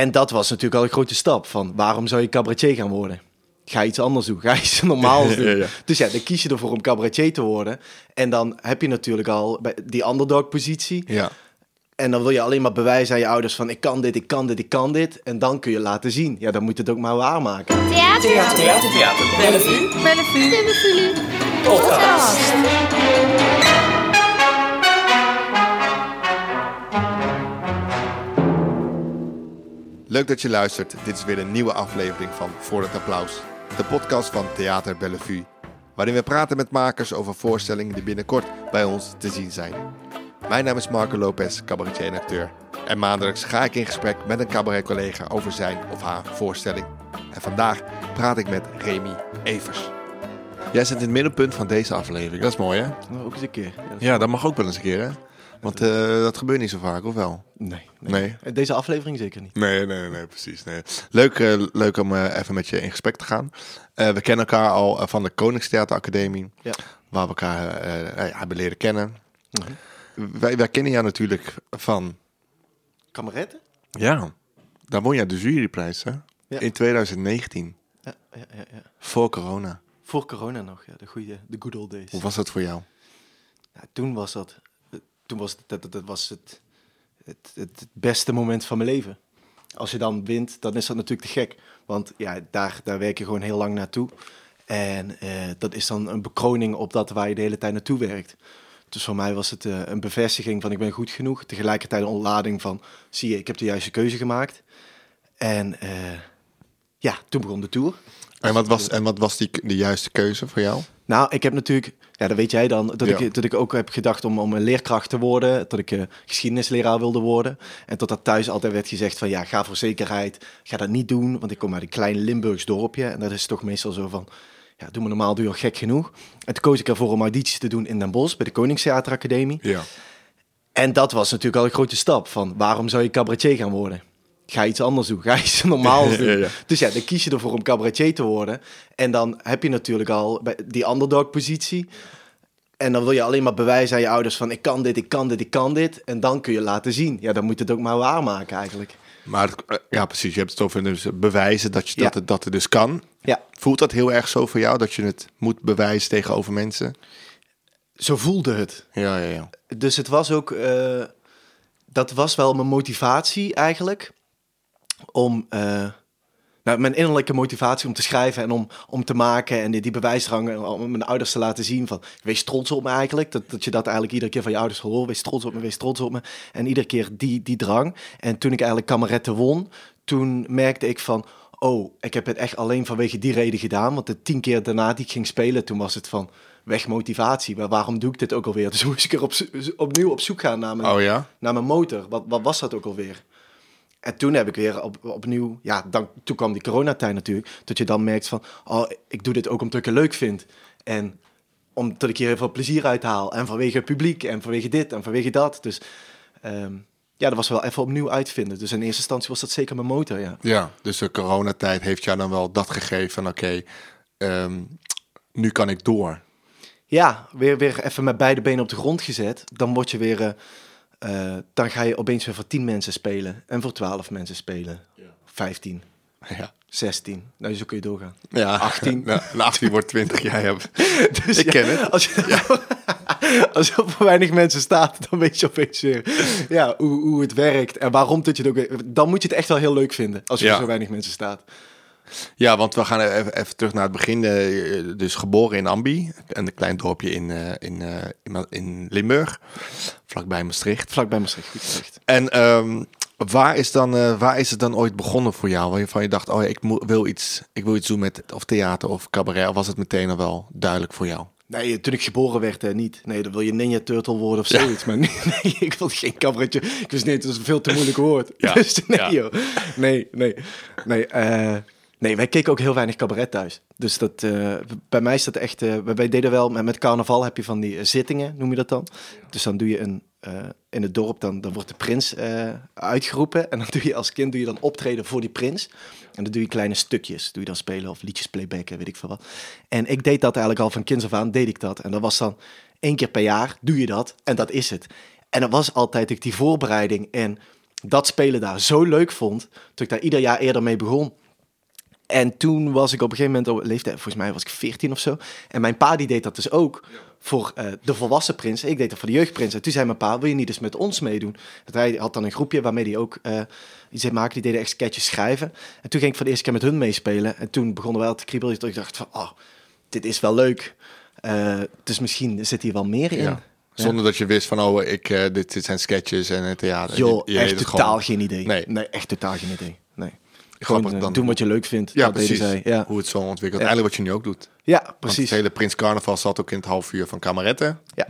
En dat was natuurlijk al een grote stap van waarom zou je cabaretier gaan worden? Ga iets anders doen, ga iets normaals doen. Ja, ja. Dus ja, dan kies je ervoor om cabaretier te worden. En dan heb je natuurlijk al bij die underdog-positie. Ja. En dan wil je alleen maar bewijzen aan je ouders van ik kan dit, ik kan dit, ik kan dit. En dan kun je laten zien. Ja, dan moet je het ook maar waarmaken. Theater. Theater, theater, theater. Bellevue. Bellevue. Bellevue. Podcast. Leuk dat je luistert. Dit is weer een nieuwe aflevering van Voor het Applaus. De podcast van Theater Bellevue. Waarin we praten met makers over voorstellingen die binnenkort bij ons te zien zijn. Mijn naam is Marco Lopez, cabaretier en acteur. En maandelijks ga ik in gesprek met een cabaretcollega over zijn of haar voorstelling. En vandaag praat ik met Remy Evers. Jij zit in het middelpunt van deze aflevering. Dat is mooi, hè? Nou, ook eens een keer. Ja, Ja, dat mag ook wel eens een keer, hè? Want eh, dat gebeurt niet zo vaak, of wel? Nee, nee. Nee. Deze aflevering zeker niet. Nee, nee, nee, precies. Nee. Leuk, eh, leuk om eh, even met je in gesprek te gaan. Eh, we kennen elkaar al eh, van de Koningstheateracademie, Ja. waar we elkaar eh, eh, ja, hebben leren kennen. Mhm. Wij, wij kennen jou natuurlijk van, Kameretten? ja, daar won je de juryprijs, hè? Ja. In 2019, Ja, ja, ja, ja. voor corona. Voor corona nog, ja. De goede, de good old days. Hoe was dat voor jou? Ja, toen was dat, eh, toen was dat, dat, dat was het, het, het beste moment van mijn leven. Als je dan wint, dan is dat natuurlijk te gek. Want ja, daar, daar werk je gewoon heel lang naartoe. En eh, dat is dan een bekroning op dat waar je de hele tijd naartoe werkt. Dus voor mij was het eh, een bevestiging van ik ben goed genoeg. Tegelijkertijd een ontlading van zie je, ik heb de juiste keuze gemaakt. En eh, ja, toen begon de tour. En wat was, en wat was die, de juiste keuze voor jou? Nou, ik heb natuurlijk, ja, dat weet jij dan, dat, Ja. ik, dat ik ook heb gedacht om, om een leerkracht te worden, dat ik eh, geschiedenisleraar wilde worden. En tot dat thuis altijd werd gezegd van, ja, ga voor zekerheid, ga dat niet doen, want ik kom uit een klein Limburgs dorpje en dat is toch meestal zo van, ja, doe maar normaal, doe je al gek genoeg. En toen koos ik ervoor om audities te doen in Den Bosch, bij de Koningstheateracademie. Ja. En dat was natuurlijk al een grote stap van, waarom zou je cabaretier gaan worden? Ga iets anders doen, ga iets normaals doen. Ja, ja. Dus ja, dan kies je ervoor om cabaretier te worden. En dan heb je natuurlijk al die underdog-positie. En dan wil je alleen maar bewijzen aan je ouders van... ik kan dit, ik kan dit, ik kan dit. En dan kun je laten zien. Ja, dan moet je het ook maar waarmaken eigenlijk. Maar eh, ja, precies. Je hebt het over dus bewijzen dat, je, Ja. dat, het, dat het dus kan. Ja, Voelt dat heel erg zo voor jou, dat je het moet bewijzen tegenover mensen? zo voelde het. Ja, ja, ja. Dus het was ook... eh, dat was wel mijn motivatie eigenlijk. Om... eh, nou, mijn innerlijke motivatie om te schrijven en om, om te maken en die, die bewijsdrang om mijn ouders te laten zien van wees trots op me eigenlijk. Dat, dat je dat eigenlijk iedere keer van je ouders hoort. Wees trots op me, wees trots op me. En iedere keer die, die drang. En toen ik eigenlijk kameretten won, toen merkte ik van oh, ik heb het echt alleen vanwege die reden gedaan. Want de tien keer daarna die ik ging spelen, toen was het van weg motivatie. Maar waarom doe ik dit ook alweer? Dus moest ik er op, opnieuw op zoek gaan naar mijn, Oh ja? naar mijn motor. Wat, wat was dat ook alweer? En toen heb ik weer op, opnieuw, ja, dan, toen kwam die coronatijd natuurlijk, dat je dan merkt van, oh, ik doe dit ook omdat ik het leuk vind. En omdat ik hier heel veel plezier uit haal. En vanwege het publiek, en vanwege dit, en vanwege dat. Dus ehm, ja, dat was wel even opnieuw uitvinden. Dus in eerste instantie was dat zeker mijn motor, ja. Ja, dus de coronatijd heeft jou dan wel dat gegeven van oké, ehm, nu kan ik door. Ja, weer, weer even met beide benen op de grond gezet. Dan word je weer, eh, eh, dan ga je opeens weer voor 10 mensen spelen. En voor 12 mensen spelen. 15, Ja, 16. Nou, zo kun je doorgaan. ja 18. Nou, 18 wordt 20, jij hebt. Dus Ik ja, ken het. Als je, als er voor weinig mensen staat, dan weet je opeens weer ja, hoe, hoe het werkt en waarom dat je het ook... Dan moet je het echt wel heel leuk vinden, als er Ja. voor zo weinig mensen staat. Ja, want we gaan even, even terug naar het begin. eh, Dus geboren in Ambi, een klein dorpje in, eh, in, eh, in, in Limburg, vlakbij Maastricht. Vlak bij Maastricht, gezegd. En ehm, waar, is dan, waar is het dan ooit begonnen voor jou? Waarvan je dacht, oh, ik wil, iets, ik wil iets doen met of theater of cabaret. Of was het meteen al wel duidelijk voor jou? Nee, toen ik geboren werd, niet. Nee, dan wil je Ninja Turtle worden of Ja. zoiets. Maar nee, nee, ik wilde geen cabaretje. Ik wist niet, dat is een veel te moeilijk woord. Ja, Dus nee, ja. joh. Nee, nee. Nee, eh, nee, wij keken ook heel weinig cabaret thuis. Dus dat, eh, bij mij is dat echt... eh, wij deden wel, met, carnaval heb je van die eh, zittingen, noem je dat dan. Dus dan doe je een... in het dorp, dan, dan wordt de prins uitgeroepen. En dan doe je als kind doe je dan optreden voor die prins. En dan doe je kleine stukjes. Doe je dan spelen of liedjes playbacken, weet ik veel wat. En ik deed dat eigenlijk al van kinds af aan, deed ik dat. En dat was dan één keer per jaar, doe je dat. En dat is het. En dat was altijd ik die voorbereiding en dat spelen daar zo leuk vond, dat ik daar ieder jaar eerder mee begon. En toen was ik op een gegeven moment op leeftijd, volgens mij was ik 14 of zo. En mijn pa die deed dat dus ook voor eh, de volwassen prins. Ik deed dat voor de jeugdprins. En toen zei mijn pa, wil je niet eens met ons meedoen? Dat hij had dan een groepje waarmee hij ook uh, iets deed maken. Die deden echt sketches schrijven. En toen ging ik voor de eerste keer met hun meespelen. En toen begonnen we wel te kriebelen. Dus ik dacht van, oh, dit is wel leuk. Uh, dus misschien zit hier wel meer in. Ja. Zonder dat je wist van, oh, ik, dit, dit zijn sketches en het theater. Joh, je, je echt totaal gewoon... geen idee. Nee. nee, echt totaal geen idee. Grappig Gewoon, dan. doen wat je leuk vindt. Ja, dat precies. zij. Ja. Hoe het zo ontwikkelt. Ja. Eigenlijk wat je nu ook doet. ja, Want precies. het hele Prins Carnaval zat ook in het half uur van Kameretten. Ja.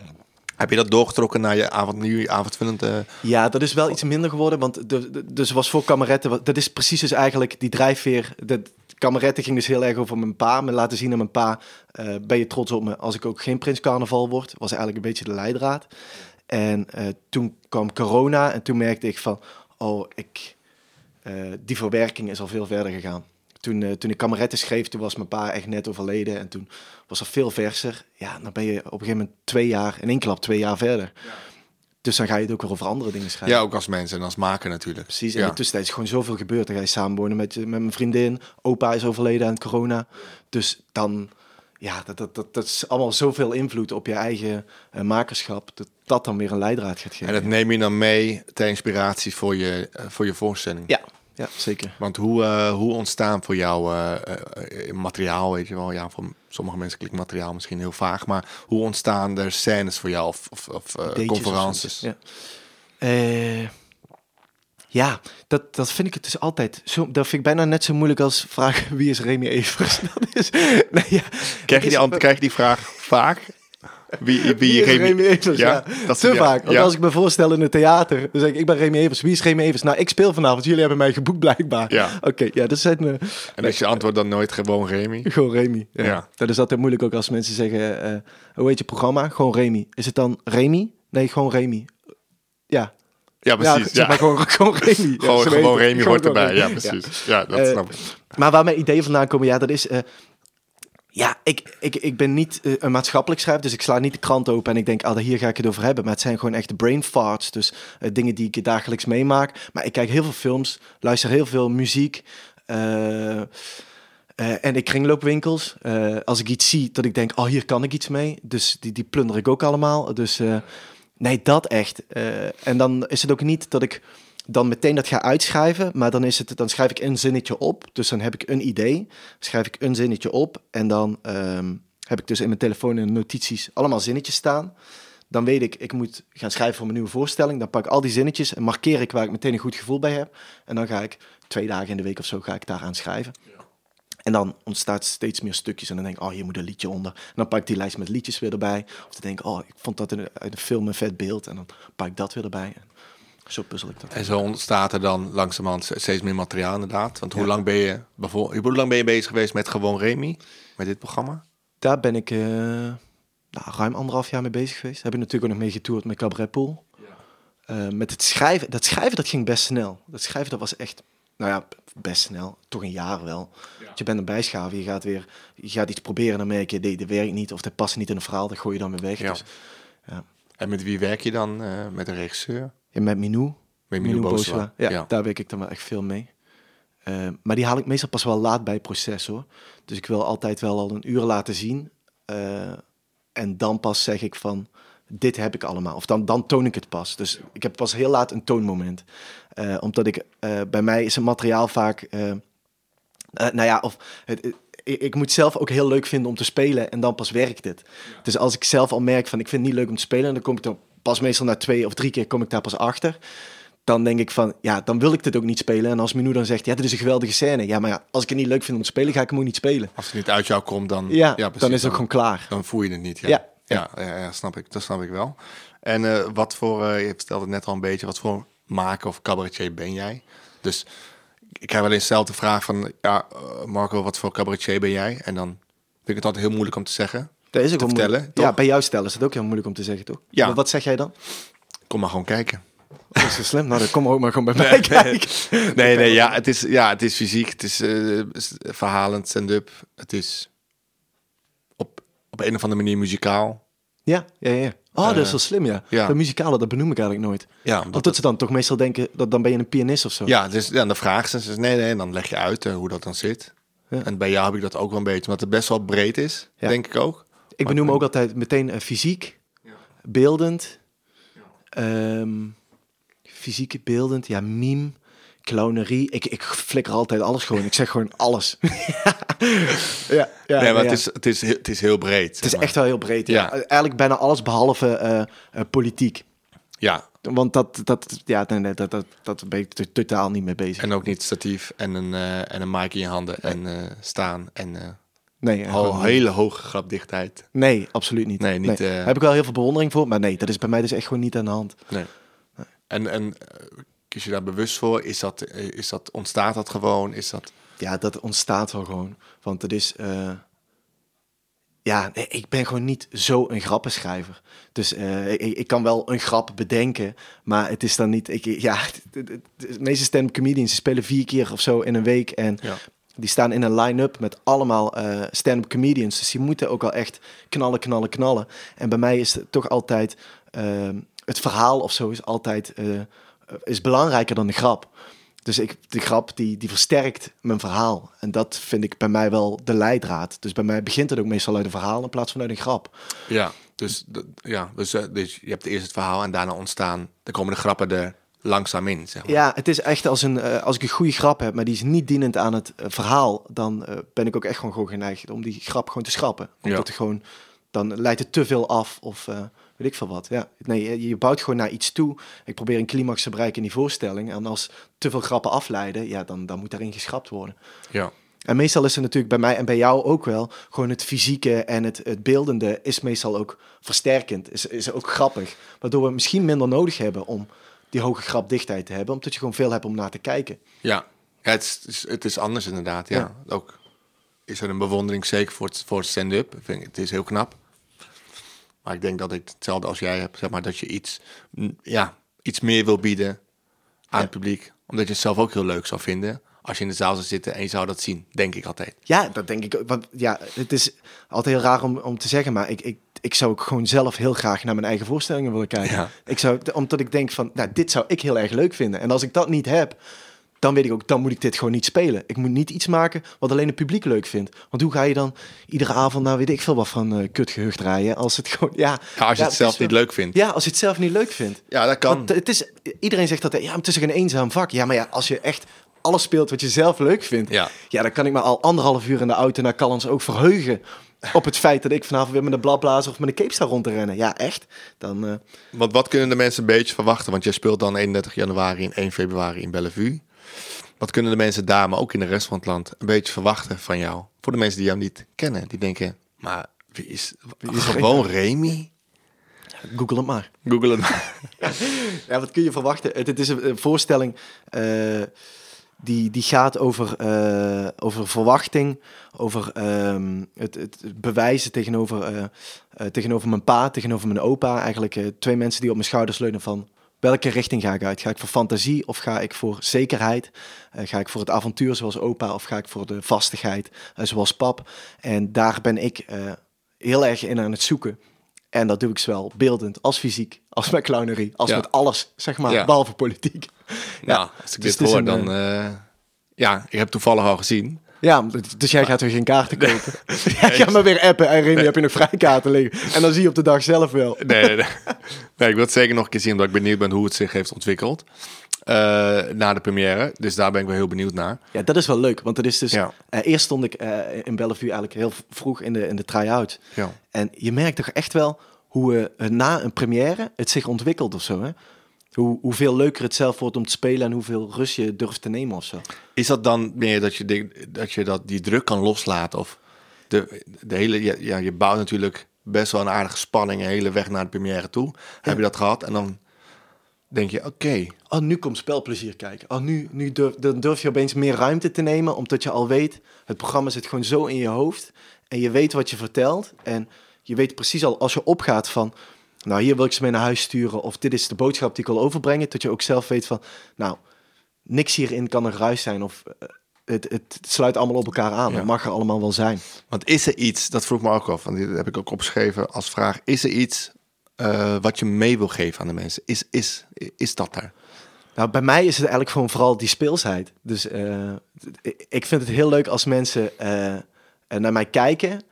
Heb je dat doorgetrokken naar je avond, nu avondvullend? eh, Ja, dat is wel iets minder geworden, want de, de- dus was voor kameretten, dat is precies dus eigenlijk die drijfveer. De kameretten ging dus heel erg over mijn pa, me laten zien aan mijn pa, eh, ben je trots op me als ik ook geen prins carnaval word, was eigenlijk een beetje de leidraad. En eh, toen kwam corona en toen merkte ik van, oh, ik, eh, die verwerking is al veel verder gegaan. Toen, eh, toen ik kameretten schreef, toen was mijn pa echt net overleden en toen was er veel verser. Ja, dan ben je op een gegeven moment twee jaar, in één klap twee jaar verder. Dus dan ga je het ook weer over andere dingen schrijven. ja, ook als mensen en als maker natuurlijk. Precies, en Ja. in de tussentijd is gewoon zoveel gebeurd. Dan ga je samenwonen met, je- met mijn vriendin. Opa is overleden aan corona. Dus dan, ja, dat, dat, dat, dat is allemaal zoveel invloed op je eigen eh, makerschap. Dat dat dan weer een leidraad gaat geven. En dat neem je dan mee ter inspiratie voor je, eh, voor je voorstelling. Ja, ja, zeker. Want hoe, eh, hoe ontstaan voor jou materiaal, weet je wel? Ja, voor sommige mensen klinkt materiaal misschien heel vaag, maar hoe ontstaan er scènes voor jou of, of, of of conferences? Ja, Eh, ja dat, dat vind ik het dus altijd. Zo, dat vind ik bijna net zo moeilijk als vragen wie is Remy Evers. Dat is, nee, ja, Krijg, je die, krijg je die vraag vaak? Wie, wie, Wie is Remy- Remy Evers? Ja, dat te ja, vaak. Want ja. als ik me voorstel in het theater, dan zeg ik, ik ben Remy Evers. Wie is Remy Evers? Nou, ik speel vanavond. Jullie hebben mij geboekt blijkbaar. Ja. Oké, ja, dat zijn me En als je antwoord dan nooit gewoon Remy? gewoon Remy. Ja. Ja. Dat is altijd moeilijk ook als mensen zeggen, eh, hoe heet je programma? Gewoon Remy. Is het dan Remy? Nee, gewoon Remy. Ja, Ja, ja, precies. zeg Ja, maar gewoon, gewoon Remy. Gewoon. Remy hoort erbij. Ja, precies. Ja, dat Eh, snap ik. Maar waar mijn ideeën vandaan komen, ja, dat is... eh, ja, ik, ik, ik ben niet eh, een maatschappelijk schrijver, dus ik sla niet de krant open en ik denk, ah, hier ga ik het over hebben. Maar het zijn gewoon echt brain farts, dus dingen die ik dagelijks meemaak. Maar ik kijk heel veel films, luister heel veel muziek. en ik kringloopwinkels. Als ik iets zie dat ik denk, oh, hier kan ik iets mee. Dus die, die plunder ik ook allemaal. Dus nee, dat echt. Eh, en dan is het ook niet dat ik dan meteen dat ga uitschrijven, maar dan, is het, dan schrijf ik een zinnetje op. Dus dan heb ik een idee, schrijf ik een zinnetje op en dan ehm, heb ik dus in mijn telefoon en notities allemaal zinnetjes staan. Dan weet ik, ik moet gaan schrijven voor mijn nieuwe voorstelling. Dan pak ik al die zinnetjes en markeer ik waar ik meteen een goed gevoel bij heb. En dan ga ik twee dagen in de week of zo ga ik daaraan schrijven. En dan ontstaat steeds meer stukjes. En dan denk ik, oh, hier moet een liedje onder. En dan pak ik die lijst met liedjes weer erbij. Of dan denk ik, oh, ik vond dat in uit de film een vet beeld. En dan pak ik dat weer erbij. En zo puzzel ik dat. En zo ontstaat er dan langzamerhand steeds meer materiaal inderdaad. Want hoe Ja. lang ben je bijvoorbeeld, hoe lang ben je bezig geweest met gewoon Remy, met dit programma? Daar ben ik eh, nou, ruim anderhalf jaar mee bezig geweest. Heb ik natuurlijk ook nog mee getoerd met Cabaret Pool. Eh, met het schrijven. Dat schrijven, dat ging best snel. Dat schrijven, dat was echt, nou ja, best snel. Toch een jaar wel. Je bent een bijschaven. Je gaat weer, je gaat iets proberen. Dan merk je, nee, dat werkt niet. Of dat past niet in een verhaal. Dat gooi je dan weer weg. Ja. Dus, En met wie werk je dan? eh, met een regisseur? ja, met Minou. Met Minou Minou Boswa. Ja, Ja. daar werk ik dan wel echt veel mee. Eh, maar die haal ik meestal pas wel laat bij het proces hoor. Dus ik wil altijd wel al een uur laten zien. eh, en dan pas zeg ik van, dit heb ik allemaal. Of dan, dan toon ik het pas. Dus ik heb pas heel laat een toonmoment. Eh, omdat ik, eh, bij mij is het materiaal vaak, eh, nou ja, of het, ik moet zelf ook heel leuk vinden om te spelen en dan pas werkt het. Dus als ik zelf al merk van, ik vind het niet leuk om te spelen, dan kom ik dan pas meestal na twee of drie keer kom ik daar pas achter dan denk ik van, ja, dan wil ik dit ook niet spelen. En als Minou dan zegt, ja, dit is een geweldige scène. Ja, maar ja, als ik het niet leuk vind om te spelen, ga ik hem ook niet spelen. Als het niet uit jou komt, dan, Ja, precies, dan is het ook gewoon klaar. Dan voel je het niet. Ja, Ja. Ja. ja, snap ik. Dat snap ik wel. En eh, wat voor, eh, je vertelde het net al een beetje, wat voor maker of cabaretier ben jij? Dus ik krijg wel eens dezelfde vraag van, ja, eh, Marco, wat voor cabaretier ben jij? En dan vind ik het altijd heel moeilijk om te zeggen. Dat is ook te vertellen. Ja, bij jou stellen is het ook heel moeilijk om te zeggen, toch? Ja. Maar wat zeg jij dan? Kom maar gewoon kijken. Dat is zo slim. Nou, dan kom ook maar gewoon bij mij kijken. Nee, nee, ja, het is, ja, het is fysiek, het is verhalend, stand-up. Het is op, een of andere manier muzikaal. Ja, ja, ja. Oh, dat is Eh, wel slim, ja. ja. Dat muzikale, dat benoem ik eigenlijk nooit. Ja, omdat dat ze dan toch meestal denken, dat dan ben je een pianist of zo. Ja, dus ja, dan vragen ze. Ze nee, nee, en dan leg je uit eh, hoe dat dan zit. Ja. En bij jou heb ik dat ook wel een beetje, omdat het best wel breed is, Ja. denk ik ook. Ik benoem ook altijd meteen eh, fysiek, beeldend, ehm, fysiek, beeldend, ja, meme, clownerie. Ik, ik flikker altijd alles gewoon. Ik zeg gewoon alles. ja, ja, nee, maar ja. het, is, het, is, het is heel breed. Het is echt wel heel breed. Ja. Ja. Eigenlijk bijna alles behalve eh, eh, politiek. Ja, Want dat, dat, ja, nee, nee, dat, dat, dat ben ik to- totaal niet mee bezig. en ook niet statief en een, eh, en een mic in je handen en staan. En nee, al gewoon- hele hoge grapdichtheid. nee, absoluut niet. Nee, niet, Daar heb ik wel heel veel bewondering voor. Maar nee, dat is bij mij dus echt gewoon niet aan de hand. Nee. En, en kies je daar bewust voor? Is dat, eh, is dat, ontstaat dat gewoon? Is dat... Ja, dat ontstaat wel gewoon. Want het is... eh, ja, nee, ik ben gewoon niet zo een grappenschrijver. Dus eh, ik, ik kan wel een grap bedenken, maar het is dan niet... Ik, ja, de, de- de meeste stand-up comedians spelen vier keer of zo in een week. En Ja. die staan in een line-up met allemaal stand-up comedians. Dus die moeten ook al echt knallen, knallen, knallen. En bij mij is het toch altijd... het verhaal of zo is altijd... is belangrijker dan de grap. Dus ik, de grap die, die versterkt mijn verhaal. En dat vind ik bij mij wel de leidraad. Dus bij mij begint het ook meestal uit een verhaal in plaats van uit een grap. Ja, dus, ja, dus, eh, dus je hebt eerst het verhaal en daarna ontstaan... Dan komen de grappen er langzaam in, zeg maar. Ja, het is echt als, een, eh, als ik een goede grap heb, maar die is niet dienend aan het eh, verhaal, dan ben ik ook echt gewoon, gewoon geneigd om die grap gewoon te schrappen. Omdat Ja. het gewoon, dan leidt het te veel af of weet ik veel wat. Ja. Nee, je- bouwt gewoon naar iets toe. Ik probeer een climax te bereiken in die voorstelling. En als te veel grappen afleiden, ja, dan, dan moet daarin geschrapt worden. Ja. En meestal is het natuurlijk bij mij en bij jou ook wel gewoon het fysieke en het, het beeldende is meestal ook versterkend, is, is ook grappig. Waardoor we misschien minder nodig hebben om die hoge grapdichtheid te hebben, omdat je gewoon veel hebt om naar te kijken. Ja, ja het, is- het, is, anders inderdaad. Ja. Ook is er een bewondering zeker voor het, voor stand-up. Ik vind Het is heel knap. Maar ik denk dat ik hetzelfde als jij heb, zeg maar, dat je iets, mm, ja, iets meer wil bieden aan het publiek. Omdat je het zelf ook heel leuk zou vinden als je in de zaal zou zitten en je zou dat zien, denk ik altijd. Ja, dat denk ik ook. Want ja, het is altijd heel raar om, om te zeggen, maar ik, ik, ik zou ook gewoon zelf heel graag naar mijn eigen voorstellingen willen kijken. Ja. Ik zou, omdat ik denk van, nou, dit zou ik heel erg leuk vinden. En als ik dat niet heb, dan weet ik ook, dan moet ik dit gewoon niet spelen. Ik moet niet iets maken wat alleen het publiek leuk vindt. Want hoe ga je dan iedere avond naar weet ik veel wat van eh kutgehucht rijden, als het gewoon, ja... Ja, als je ja, het zelf is niet leuk vindt. Ja, als je het zelf niet leuk vindt. Ja, dat kan. Want het is, iedereen zegt dat, ja, het is een eenzaam vak. Ja, maar ja, als je echt alles speelt wat je zelf leuk vindt, Ja. ja, dan kan ik me al anderhalf uur in de auto naar Callans ook verheugen op het feit dat ik vanavond weer met een bladblazer of met een cape sta rond te rennen. Ja, echt. Dan, eh, Want wat kunnen de mensen een beetje verwachten? Want jij speelt dan 31 januari en 1 februari in Bellevue. Wat kunnen de mensen daar, maar ook in de rest van het land, een beetje verwachten van jou? Voor de mensen die jou niet kennen, die denken, maar wie is, wie is gewoon Remy? Google het maar. Google het maar. Ja, wat kun je verwachten? Het, het is een, een voorstelling eh, die, die gaat over, eh, over verwachting, over ehm, het, het bewijzen tegenover, eh, tegenover mijn pa, tegenover mijn opa. Eigenlijk twee mensen die op mijn schouders leunen van welke richting ga ik uit? Ga ik voor fantasie of ga ik voor zekerheid? Eh, ga ik voor het avontuur zoals opa of ga ik voor de vastigheid eh, zoals pap? En daar ben ik eh, heel erg in aan het zoeken. En dat doe ik zowel beeldend als fysiek, als met clownerie, als Ja. met alles, zeg maar, Ja. behalve politiek. Nou, als ik dus dit hoor, een, dan... ja, ik heb toevallig al gezien. Ja, dus jij gaat weer geen kaarten kopen. jij gaat maar weer appen en Remy, heb je nog vrijkaarten liggen? En dan zie je op de dag zelf wel. Nee, nee, nee. nee, ik wil het zeker nog een keer zien, omdat ik benieuwd ben hoe het zich heeft ontwikkeld. eh, na de première. Dus daar ben ik wel heel benieuwd naar. Ja, dat is wel leuk, want het is dus... Ja. eh, eerst stond ik eh, in Bellevue eigenlijk heel vroeg in de, in de try-out. Ja. En je merkt toch echt wel hoe na een première het zich ontwikkelt of zo, hè? Hoe, hoeveel leuker het zelf wordt om te spelen en hoeveel rust je durft te nemen of zo. Is dat dan meer dat je, dat, je dat, die druk kan loslaten? Of de, de hele, ja, ja, je bouwt natuurlijk best wel een aardige spanning, een hele weg naar de première toe. Heb je dat gehad? En dan denk je, oké, Oh, nu komt spelplezier kijken. Oh, nu, nu durf, dan durf je opeens meer ruimte te nemen, omdat je al weet, het programma zit gewoon zo in je hoofd. En je weet wat je vertelt. En je weet precies al, als je opgaat van, nou, hier wil ik ze mee naar huis sturen. Of dit is de boodschap die ik wil overbrengen. Dat je ook zelf weet van, nou, niks hierin kan een ruis zijn. Of eh, het, het, sluit allemaal op elkaar aan. Ja. Het mag er allemaal wel zijn. Want is er iets, dat vroeg me ook af, want dit heb ik ook opgeschreven als vraag. Is er iets eh, wat je mee wil geven aan de mensen? Is, is, is dat daar? Nou, bij mij is het eigenlijk gewoon vooral die speelsheid. Dus eh, ik- vind het heel leuk als mensen naar mij kijken.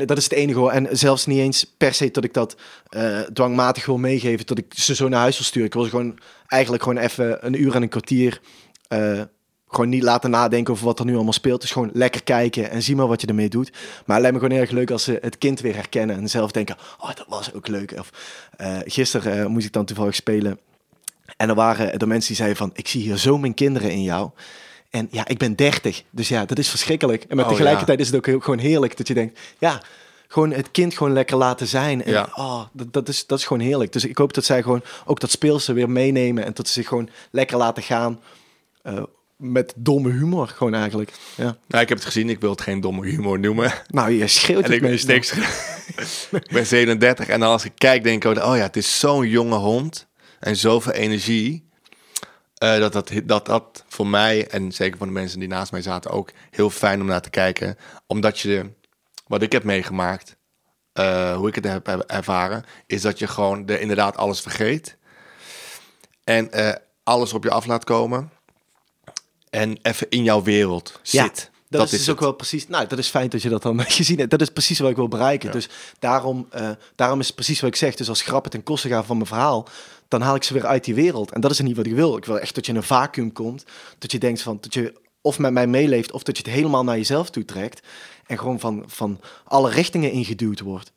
En dat is het enige hoor. En zelfs niet eens per se dat ik dat eh, dwangmatig wil meegeven. Dat ik ze zo naar huis wil sturen. Ik wil ze gewoon eigenlijk gewoon even een uur en een kwartier... eh, gewoon niet laten nadenken over wat er nu allemaal speelt. Dus gewoon lekker kijken en zie maar wat je ermee doet. Maar het lijkt me gewoon erg leuk als ze het kind weer herkennen. En zelf denken, oh, dat was ook leuk. Of eh, gisteren moest ik dan toevallig spelen... En er waren er mensen die zeiden van, ik zie hier zo mijn kinderen in jou. En ja, ik ben 30, dus ja, dat is verschrikkelijk. En maar Oh, tegelijkertijd is het ook heel, gewoon heerlijk dat je denkt, ja, gewoon het kind gewoon lekker laten zijn. En Ja. oh, dat, dat, is, dat is gewoon heerlijk. Dus ik hoop dat zij gewoon ook dat speelse weer meenemen en dat ze zich gewoon lekker laten gaan eh, met domme humor, gewoon eigenlijk. Ja. Nou, ik heb het gezien. Ik wil het geen domme humor noemen. Nou, je schreeuwt En het ik, meestal. ik, ik ben 37 en als ik kijk denk ik, oh ja, het is zo'n jonge hond en zoveel energie. Eh, dat, dat, dat dat voor mij en zeker voor de mensen die naast mij zaten ook heel fijn om naar te kijken. Omdat je, wat ik heb meegemaakt, eh, hoe ik het heb, ervaren, is dat je gewoon de, inderdaad alles vergeet. En eh, alles op je af laat komen. En even in jouw wereld Ja, zit. Dat, is, dus ook wel precies. Nou, dat is fijn dat je dat dan gezien hebt. Dat is precies wat ik wil bereiken. Dus daarom, daarom is precies wat ik zeg. Dus als grappen ten koste gaan van mijn verhaal, dan haal ik ze weer uit die wereld. En dat is niet wat ik wil. Ik wil echt dat je in een vacuüm komt. Dat je denkt van dat je of met mij meeleeft, of dat je het helemaal naar jezelf toe trekt. En gewoon van, van alle richtingen ingeduwd wordt.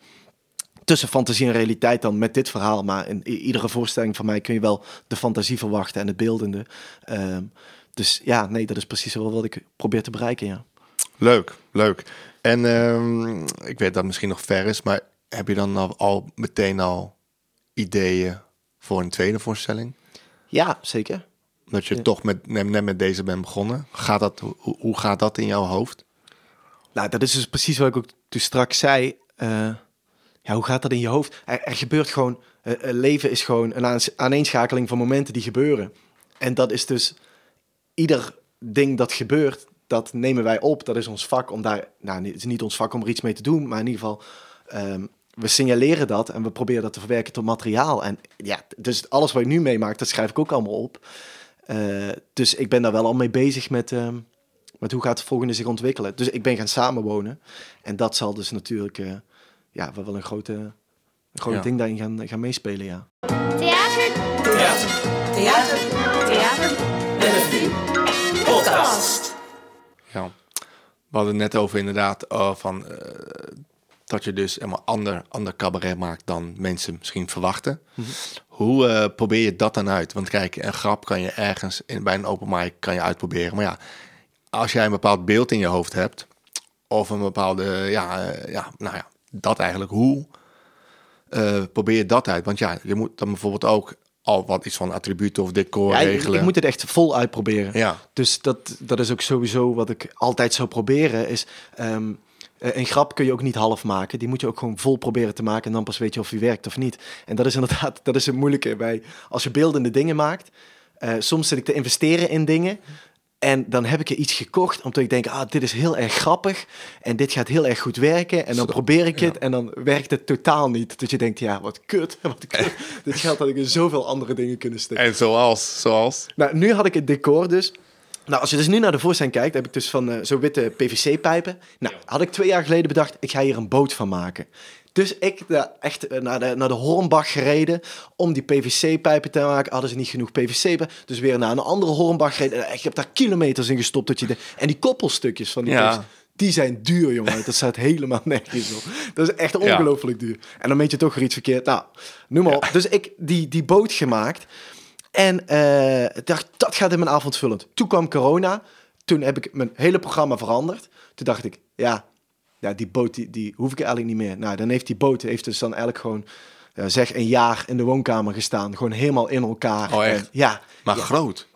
Tussen fantasie en realiteit dan met dit verhaal. Maar in iedere voorstelling van mij kun je wel de fantasie verwachten en het beeldende. Ehm, dus ja, nee, dat is precies wel wat ik probeer te bereiken, ja. Leuk, leuk. En ehm, ik weet dat misschien nog ver is, maar heb je dan al meteen al ideeën voor een tweede voorstelling? Ja, zeker. Dat je Ja. toch met, net met deze bent begonnen. Gaat dat, hoe, gaat dat in jouw hoofd? Nou, dat is dus precies wat ik ook toen straks zei. Eh, ja, hoe gaat dat in je hoofd? Er, er gebeurt gewoon, eh, eh, leven is gewoon een aaneenschakeling van momenten die gebeuren. En dat is dus, ieder ding dat gebeurt, dat nemen wij op. Dat is ons vak om daar, nou, het is niet ons vak om er iets mee te doen, maar in ieder geval, ehm, we signaleren dat en we proberen dat te verwerken tot materiaal. En ja, dus alles wat ik nu meemaak, dat schrijf ik ook allemaal op. Eh, dus ik ben daar wel al mee bezig met, ehm, met hoe gaat het volgende zich ontwikkelen. Dus ik ben gaan samenwonen. En dat zal dus natuurlijk eh, ja, wel wel een grote, een groot Ja. ding daarin gaan, gaan meespelen, ja. Theater, Theater. Theater. theater, Bellevue. Podcast. Ja. We hadden het net over inderdaad eh, van, eh, dat je dus helemaal ander, ander cabaret maakt dan mensen misschien verwachten. Hoe eh, probeer je dat dan uit? Want kijk, een grap kan je ergens in, bij een open mic kan je uitproberen. Maar ja, als jij een bepaald beeld in je hoofd hebt, of een bepaalde, ja, eh, ja nou ja, dat eigenlijk, hoe eh, probeer je dat uit? Want ja, je moet dan bijvoorbeeld ook al wat iets van attributen of decor ja regelen. ik moet het echt vol uitproberen. Ja, Dus dat, dat is ook sowieso wat ik altijd zou proberen. Is, ehm, eh, een grap kun je ook niet half maken. Die moet je ook gewoon vol proberen te maken. En dan pas weet je of die werkt of niet. En dat is inderdaad dat is het moeilijke bij als je beeldende dingen maakt. Eh, soms zit ik te investeren in dingen. En dan heb ik er iets gekocht omdat ik denk, ah, dit is heel erg grappig. En dit gaat heel erg goed werken. En dan Zo, probeer ik ja. het en dan werkt het totaal niet. Dat je denkt, ja, wat kut. Wat kut. dit geld had ik in zoveel andere dingen kunnen steken. en zoals, zoals, Nou, nu had ik het decor dus. Nou, als je dus nu naar de voorstelling kijkt, heb ik dus van eh zo'n witte PVC-pijpen. Nou, had ik twee jaar geleden bedacht, ik ga hier een boot van maken. Dus ik daar echt eh, naar de, naar de Hornbach gereden om die PVC-pijpen te maken. Hadden ze niet genoeg PVC, dus weer naar een andere Hornbach gereden. Ik heb daar kilometers in gestopt. Dat je de, en die koppelstukjes van die Ja. PVC, die zijn duur, jongen. Dat staat helemaal nergens op. Dat is echt ongelooflijk duur. En dan meet je toch weer iets verkeerd. Nou, noem maar op. Dus ik die, die boot gemaakt. En eh, dacht, dat gaat in mijn avond vullend. Toen kwam corona. Toen heb ik mijn hele programma veranderd. Toen dacht ik, ja, ja die boot die, die hoef ik eigenlijk niet meer. Nou, dan heeft die boot heeft dus dan eigenlijk gewoon, ja, zeg, een jaar in de woonkamer gestaan. Gewoon helemaal in elkaar. Oh, echt? En, ja, maar ja. groot.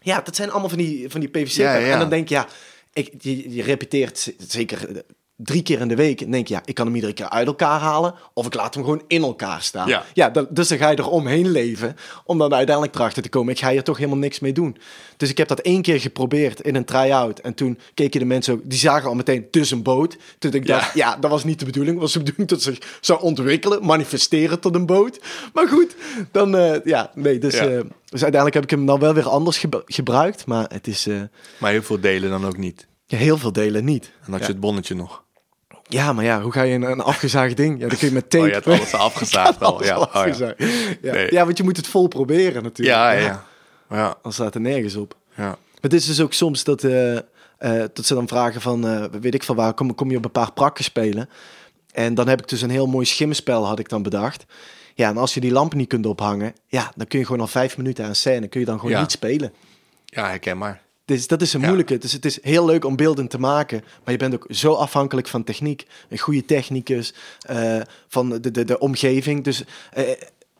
Ja, dat zijn allemaal van die, van die PVC. Ja, ja. En dan denk je, ja, ik, je, je repeteert zeker eh, drie keer in de week. En denk je, ja, ik kan hem iedere keer uit elkaar halen. Of ik laat hem gewoon in elkaar staan. Ja. dus dan ga je er omheen leven. Om dan uiteindelijk erachter te komen, ik ga hier toch helemaal niks mee doen. Dus ik heb dat één keer geprobeerd in een try-out. En toen keken de mensen ook, die zagen al meteen, dus een boot. Toen ik Ja. dacht, ja, dat was niet de bedoeling. Het was de bedoeling dat het zich zou ontwikkelen, manifesteren tot een boot. Maar goed, dan, eh, ja, nee. Dus, Ja. eh, dus uiteindelijk heb ik hem dan wel weer anders gebru- gebruikt. Maar het is eh, Maar heel veel delen dan ook niet. ja, heel veel delen niet. En had je het bonnetje nog. Ja, maar ja, hoe ga je een, een afgezaagd ding? Ja, dan kun je met tape... Oh, je hebt alles afgezaagd al. Alles Ja, oh, ja. afgezaagd. Ja. Nee. ja, want je moet het vol proberen natuurlijk. Ja, ja, ja. Ja, Dan staat er nergens op. ja. Het is dus ook soms dat, eh, eh, dat ze dan vragen van, eh, weet ik van waar, kom, kom je op een paar prakken spelen? En dan heb ik dus een heel mooi schimspel, had ik dan bedacht. Ja, en als je die lamp niet kunt ophangen, ja, dan kun je gewoon al vijf minuten aan scène, kun je dan gewoon Ja. niet spelen. ja herkenbaar. Dus dat is een Ja. moeilijke. Dus het is heel leuk om beelden te maken, maar je bent ook zo afhankelijk van techniek. Een goede technicus, eh, van de, de, de omgeving. Dus eh,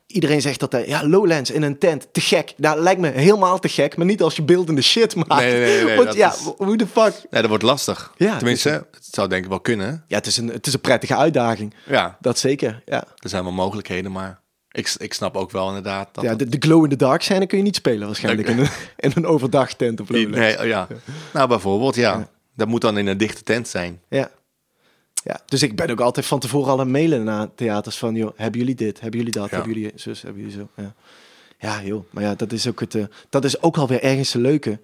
iedereen zegt dat, eh, ja, Lowlands in een tent, te gek. Dat lijkt me helemaal te gek, maar niet als je beeldende shit maakt. Nee, nee, nee, Want ja, is- hoe de fuck? Nee, dat wordt lastig. Ja, Tenminste, het zou denk ik wel kunnen. Ja, het is, een, het is een prettige uitdaging. Ja, Dat zeker, ja. er zijn wel mogelijkheden, maar ik, ik snap ook wel inderdaad dat... ja de, de glow in the dark scène kun je niet spelen waarschijnlijk in een, in een overdag tent of Lowlands. nee, ja. Nou, bijvoorbeeld, ja. Ja. Dat moet dan in een dichte tent zijn. Ja. ja. Dus ik ben ook altijd van tevoren al aan mailen naar theaters van, joh, hebben jullie dit? Hebben jullie dat? Ja. Hebben jullie zus? Hebben jullie zo? Ja. Ja, joh. Maar ja, dat is ook het. eh, dat is ook alweer ergens de leuke.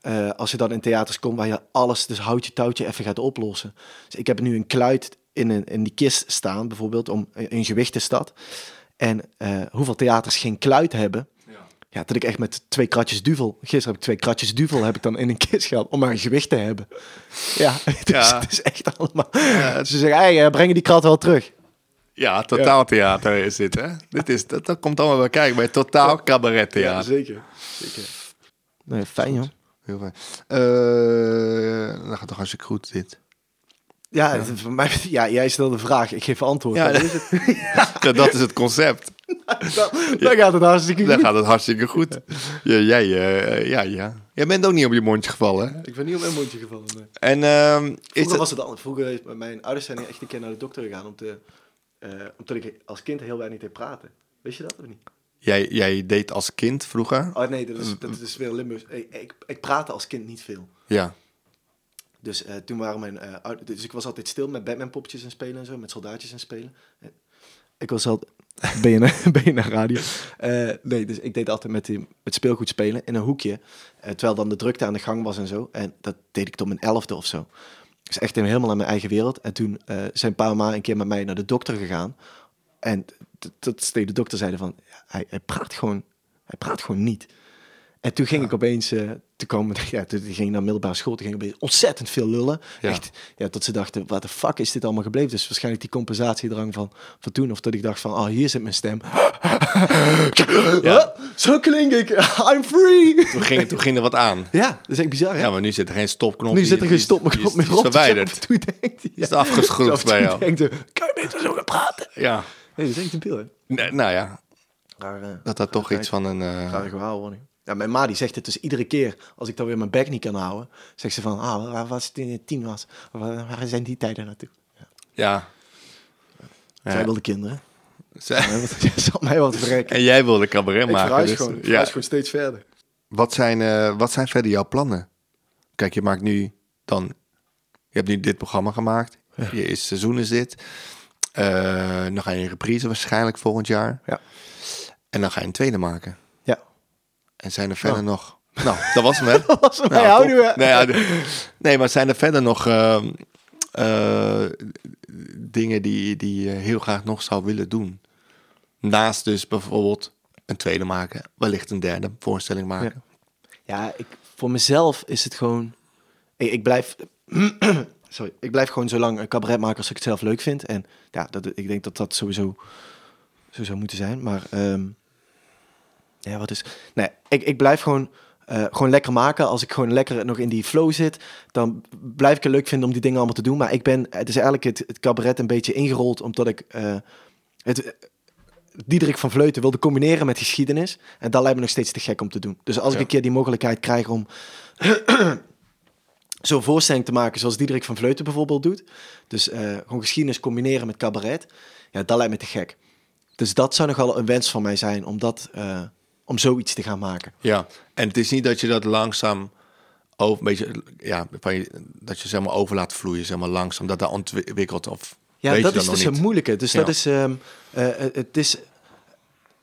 eh, als je dan in theaters komt waar je alles, dus houtje touwtje even gaat oplossen. Dus ik heb nu een kluit in, een, in die kist staan, bijvoorbeeld, om een, een gewichtenstad. En eh, hoeveel theaters geen kluit hebben. Ja, dat ik echt met twee kratjes duvel. Gisteren heb ik twee kratjes duvel heb ik dan in een kist gehad om maar een gewicht te hebben. Ja, het is, Ja. het is echt allemaal. Ze zeggen, hey, eh, brengen die krat wel terug. Ja, totaaltheater is dit, hè? Dit is, dat, dat komt allemaal bij kijken bij totaal cabarettheater. zeker. zeker. Nee, fijn joh. Heel fijn. Eh, dat gaat toch hartstikke goed, dit. Ja, is voor mij, ja, jij stelt de vraag, ik geef antwoord. Ja, Ja, dat- is het. Ja, dat is het concept. dan, dan gaat het hartstikke Dan goed. gaat het hartstikke goed. Ja, jij, eh, ja, ja. Jij bent ook niet op je mondje gevallen, hè? Ik ben niet op mijn mondje gevallen. Nee. En ehm, is Vroeger het... was het anders. Vroeger is mijn ouders zijn echt een keer naar de dokter gegaan om te, eh, omdat ik als kind heel weinig deed praten. Wist je dat of niet? Jij, jij deed als kind vroeger? Oh nee, dat is, dat is weer Limburgs. Ik, ik, ik praatte als kind niet veel. Ja. Dus eh, toen waren mijn ouders... Dus ik was altijd stil met Batman popjes en spelen en zo. Met soldaatjes en spelen. Eh, Ik was altijd... BNR, BNR Radio. Eh, nee, dus ik deed altijd met, die, met speelgoed spelen in een hoekje. terwijl dan de drukte aan de gang was en zo. En dat deed ik tot mijn elfde of zo. Dus echt helemaal aan mijn eigen wereld. En toen zijn pa en ma een keer met mij naar de dokter gegaan. En t- tot steeds de dokter zeiden van... hij, hij praat gewoon... Hij praat gewoon niet. En toen ging ik opeens, eh toen kwam, ja, toen ging ik naar middelbare school, toen ging ik ontzettend veel lullen. Ja. Echt, ja, dat ze dachten, wat de fuck is dit allemaal gebleven? Dus waarschijnlijk die compensatiedrang van, van toen. Of dat ik dacht van, oh, hier zit mijn stem. ja. Zo klink ik, I'm free. Toen ging, toen ging er wat aan. Ja, dat is echt bizar, hè? Ja, maar nu zit er geen stopknop. nu zit er geen is- stop die is- meer is verwijderd. Toen denkt hij, Is het afgeschroefd bij jou? denkt kan je beter zo gaan praten? Ja. Nee, dat is echt een beeld, hè? Nee, nou ja, Raar, eh, dat dat toch iets van een... eh, Rare gewaarwording. Ja, mijn ma die zegt het dus iedere keer als ik dan weer mijn bek niet kan houden. Zegt ze van, ah, waar was het in het tien was? Waar, waar zijn die tijden naartoe? ja. Zij Ja. wilde kinderen. Zij- Zij zal mij wat verrekken. En jij wilde cabaret Ik maken. verhuis dus- gewoon, ik ja. verhuis gewoon steeds verder. Wat zijn, eh, wat zijn verder jouw plannen? Kijk, je maakt nu dan... Je hebt nu dit programma gemaakt. Je eerste seizoen is dit. Eh, dan ga je een reprise waarschijnlijk volgend jaar. Ja. En dan ga je een tweede maken. En zijn er verder Oh. nog... Nou, dat was hem, hè? Dat was mij Nou, houden top. we. Nee, ja, de- nee, maar zijn er verder nog ehm, eh, dingen die, die je heel graag nog zou willen doen? Naast dus bijvoorbeeld een tweede maken, wellicht een derde voorstelling maken. Ja, ik, voor mezelf is het gewoon... Ik, ik blijf... Sorry, ik blijf gewoon zo lang een cabaret maken als ik het zelf leuk vind. En ja, dat, ik denk dat dat sowieso zo zou moeten zijn. Maar ehm, ja, wat is... Nee, ik, ik blijf gewoon, eh, gewoon lekker maken. Als ik gewoon lekker nog in die flow zit, dan blijf ik het leuk vinden om die dingen allemaal te doen. Maar ik ben... Het is eigenlijk het, het cabaret een beetje ingerold, omdat ik... eh, het, Diederik van Vleuten wilde combineren met geschiedenis. En dat lijkt me nog steeds te gek om te doen. Dus als ik een keer die mogelijkheid krijg om zo'n voorstelling te maken zoals Diederik van Vleuten bijvoorbeeld doet. Dus eh, gewoon geschiedenis combineren met cabaret. Ja, dat lijkt me te gek. Dus dat zou nogal een wens van mij zijn om, dat, eh, om zoiets te gaan maken. Ja, en het is niet dat je dat langzaam over, een beetje, ja, van je, dat je zeg maar over laat vloeien, zeg maar langzaam, dat dat ontwikkelt of Ja, dat is dus niet? een moeilijke. Dus dat is, ehm, eh, het is,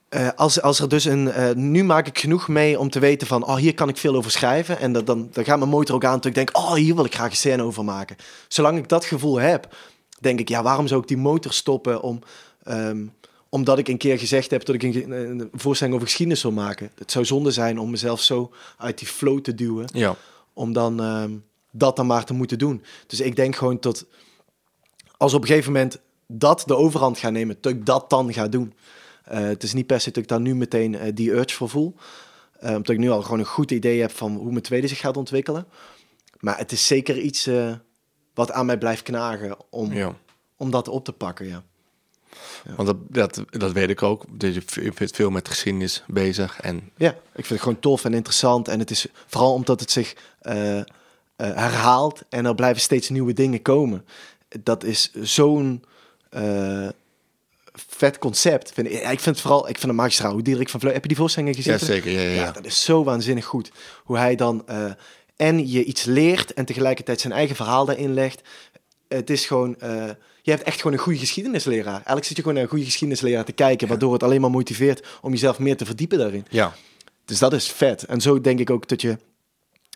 eh, als, als er dus een, eh, nu maak ik genoeg mee om te weten van, oh, hier kan ik veel over schrijven. En dat, dan, dan gaat mijn motor ook aan dat ik denk, oh, hier wil ik graag een scène over maken. Zolang ik dat gevoel heb, denk ik, ja, waarom zou ik die motor stoppen om, ehm, omdat ik een keer gezegd heb dat ik een, een voorstelling over geschiedenis wil maken. Het zou zonde zijn om mezelf zo uit die flow te duwen Ja, om dan ehm, dat dan maar te moeten doen. Dus ik denk gewoon tot als op een gegeven moment dat de overhand gaat nemen, dat ik dat dan ga doen. Eh, het is niet per se dat ik daar nu meteen eh, die urge voor voel. Eh, omdat ik nu al gewoon een goed idee heb van hoe mijn tweede zich gaat ontwikkelen. Maar het is zeker iets wat aan mij blijft knagen om, ja. om dat op te pakken. Ja. Want dat, dat, dat weet ik ook. Dus je bent veel met geschiedenis bezig. En ja, ik vind het gewoon tof en interessant. En het is vooral omdat het zich eh, eh, herhaalt en er blijven steeds nieuwe dingen komen. Dat is zo'n eh, vet concept. Vind ik, ik vind het vooral, ik vind het magistraal. Hoe Diederik van Vleuten, heb je die voorstellingen gezien? ja, zeker. Ja, ja, ja. Ja, dat is zo waanzinnig goed. Hoe hij dan en je iets leert en tegelijkertijd zijn eigen verhaal daarin legt. Het is gewoon, eh, je hebt echt gewoon een goede geschiedenisleraar. Eigenlijk zit je gewoon naar een goede geschiedenisleraar te kijken, waardoor het alleen maar motiveert om jezelf meer te verdiepen daarin. ja. Dus dat is vet. En zo denk ik ook dat je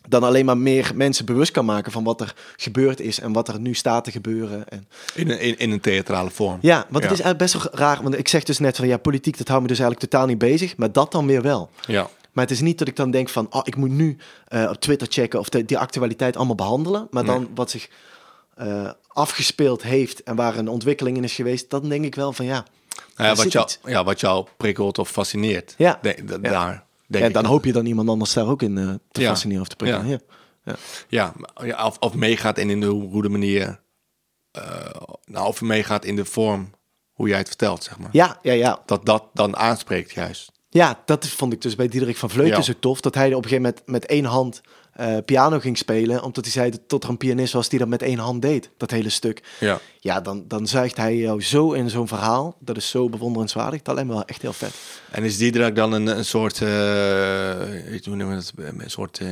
dan alleen maar meer mensen bewust kan maken van wat er gebeurd is en wat er nu staat te gebeuren. En In, een, in, in een theatrale vorm. ja, want het is eigenlijk best wel raar. Want ik zeg dus net van ja, politiek, dat houdt me dus eigenlijk totaal niet bezig. Maar dat dan weer wel. Ja. Maar het is niet dat ik dan denk van, oh, ik moet nu eh, op Twitter checken of de, die actualiteit allemaal behandelen. Maar dan wat zich eh, afgespeeld heeft en waar een ontwikkeling in is geweest, dan denk ik wel van ja. Nou ja, wat, jou, iets. ja, wat jou prikkelt of fascineert. Ja. De- de- Ja. Daar. Denk En ik dan hoop je dan iemand anders daar ook in eh, te Ja. fascineren of te prikkelen. Ja. Ja. Ja, ja of, of meegaat in de hoe de manier. eh, nou, of meegaat in de vorm hoe jij het vertelt, zeg maar. Ja, ja, ja. Dat dat dan aanspreekt, juist. Ja, dat vond ik dus bij Diederik van Vleuten Ja. zo tof. Dat hij op een gegeven moment met één hand eh, piano ging spelen. Omdat hij zei dat tot er een pianist was die dat met één hand deed. Dat hele stuk. Ja. Ja, dan, dan zuigt hij jou zo in zo'n verhaal. Dat is zo bewonderenswaardig. Dat lijkt me wel echt heel vet. En is Diederik dan een, een soort, eh, hoe noemen we het, een soort eh,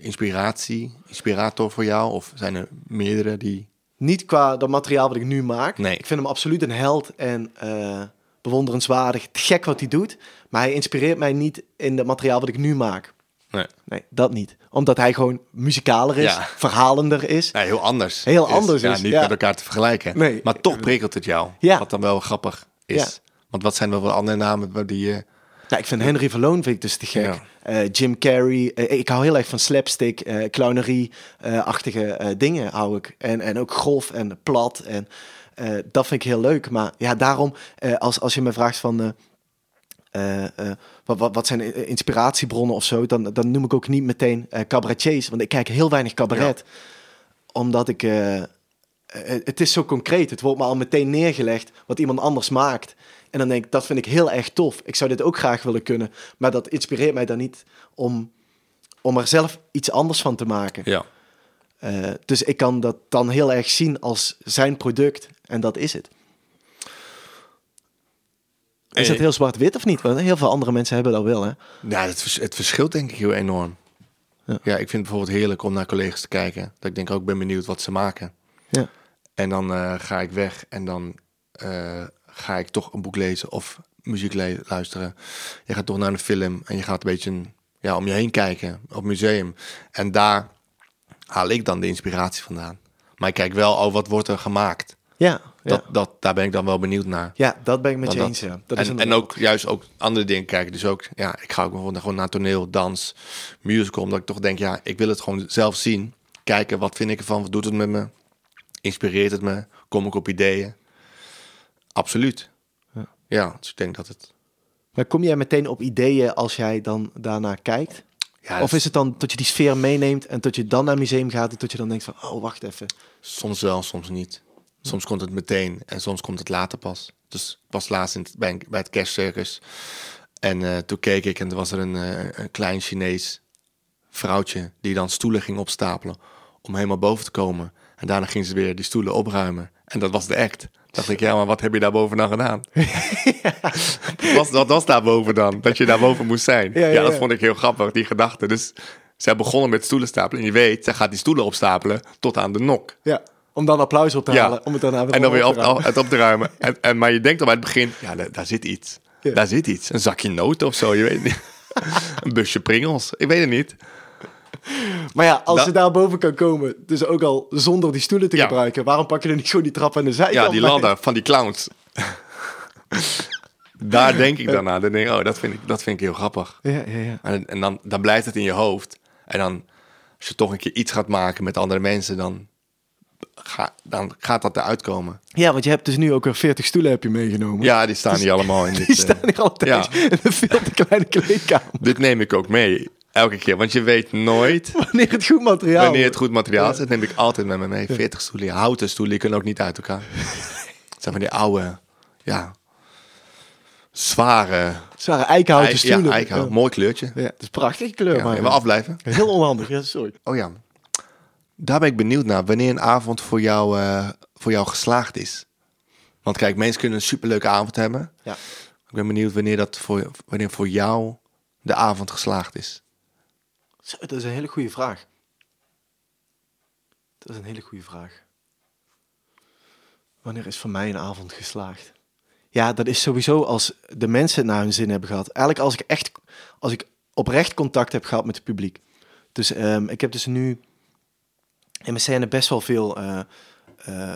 inspiratie, inspirator voor jou? Of zijn er meerdere die... Niet qua dat materiaal wat ik nu maak. Nee. Ik vind hem absoluut een held en bewonderenswaardig. Gek wat hij doet. Maar hij inspireert mij niet in het materiaal wat ik nu maak. Nee, Nee, dat niet. Omdat hij gewoon muzikaler is, Ja. verhalender is. nee heel anders. Heel anders Ja, is, niet ja. met elkaar te vergelijken. Nee. Maar toch prikkelt het jou. Ja. Wat dan wel grappig is. Want wat zijn er wel andere namen waar die... Nou, ik vind Henry Verloon vind ik dus te gek. Eh, Jim Carrey. eh, ik hou heel erg van slapstick, clownerie-achtige dingen hou ik. En, en ook grof en plat. En dat vind ik heel leuk. Maar ja, daarom, als, als je me vraagt van... eh, eh, wat, wat, wat zijn inspiratiebronnen of zo, dan, dan noem ik ook niet meteen eh cabaretiers. Want ik kijk heel weinig cabaret. Omdat ik... het is zo concreet. Het wordt me al meteen neergelegd wat iemand anders maakt. En dan denk ik, dat vind ik heel erg tof. Ik zou dit ook graag willen kunnen. Maar dat inspireert mij dan niet om, om er zelf iets anders van te maken. ja. Dus ik kan dat dan heel erg zien als zijn product. En dat is het. Is het heel zwart-wit of niet? Want heel veel andere mensen hebben dat wel, hè? Ja, het, vers- het verschilt denk ik heel enorm. Ja. Ja. ik vind het bijvoorbeeld heerlijk om naar collega's te kijken. Dat ik denk ook ben benieuwd wat ze maken. Ja. En dan eh, ga ik weg en dan eh, ga ik toch een boek lezen of muziek le- luisteren. Je gaat toch naar een film en je gaat een beetje ja, om je heen kijken op museum. En daar haal ik dan de inspiratie vandaan. Maar ik kijk wel, oh, wat wordt er gemaakt? Ja. Dat, dat, daar ben ik dan wel benieuwd naar. ja, dat ben ik met je eens. Dat en, en ook juist ook andere dingen kijken. Dus ook, ja, ik ga ook bijvoorbeeld gewoon naar toneel, dans, musical. Omdat ik toch denk, ja, ik wil het gewoon zelf zien. Kijken, wat vind ik ervan? Wat doet het met me? Inspireert het me? Kom ik op ideeën? Absoluut. Ja. Ja, dus ik denk dat het... Maar kom jij meteen op ideeën als jij dan daarnaar kijkt? Ja, Of is het dan dat je die sfeer meeneemt en dat je dan naar een museum gaat en dat je dan denkt van, oh, wacht even. Soms wel, soms niet. Soms komt het meteen en soms komt het later pas. Dus ik was laatst in het, bij, bij het kerstcircus. En eh, toen keek ik en er was er een, eh, een klein Chinees vrouwtje... die dan stoelen ging opstapelen om helemaal boven te komen. En daarna ging ze weer die stoelen opruimen. En dat was de act. Dacht ik, ja, maar wat heb je daarboven dan gedaan? wat, was, wat was daarboven dan? Dat je daarboven moest zijn. Ja, Ja, ja, dat vond ik heel grappig, die gedachte. Dus zij begonnen met stoelen stapelen. En je weet, zij gaat die stoelen opstapelen tot aan de nok. Ja, om dan applaus op te Ja. halen. Om het daarna weer En dan weer op, het op te ruimen. En, en, maar je denkt al bij het begin, ja, daar, daar zit iets. Ja. Daar zit iets. Een zakje noten of zo, je weet niet. een busje pringels, ik weet het niet. Maar ja, als Dat- je daar boven kan komen, dus ook al zonder die stoelen te Ja. gebruiken, waarom pak je dan niet gewoon die trap aan de zijkant? Ja, die bij? ladder van die clowns. Daar denk ik dan aan. Dan denk ik, oh, dat vind ik, dat vind ik heel grappig. Ja, ja, ja. En, en dan, dan blijft het in je hoofd. En dan, als je toch een keer iets gaat maken met andere mensen, dan, ga, dan gaat dat eruit komen. Ja, want je hebt dus nu ook weer 40 stoelen heb je meegenomen. Ja, die staan hier allemaal in dit. Die eh, staan hier altijd ja. in een veel te kleine kleedkamer. dit neem ik ook mee. Elke keer. Want je weet nooit Wanneer het goed materiaal wanneer het goed materiaal is. Dat neem ik altijd met me mee. 40 stoelen. Houten stoelen, die kunnen ook niet uit elkaar. Het zijn van die oude, ja, zware Zware eikenhouten eik- stoelen. ja, eikenhout. Mooi kleurtje. Ja, het is een prachtige kleur, Ja, maar even afblijven. heel onhandig. Ja, sorry. Oh ja. Daar ben ik benieuwd naar. Wanneer een avond voor jou, eh, voor jou geslaagd is. Want kijk, mensen kunnen een superleuke avond hebben. Ja. Ik ben benieuwd wanneer, dat voor, wanneer voor jou de avond geslaagd is. Zo, dat is een hele goede vraag. Dat is een hele goede vraag. Wanneer is voor mij een avond geslaagd? Ja, dat is sowieso als de mensen het naar hun zin hebben gehad. Eigenlijk als ik echt, als ik oprecht contact heb gehad met het publiek. Dus ehm, ik heb dus nu in mijn scène best wel veel, eh, eh,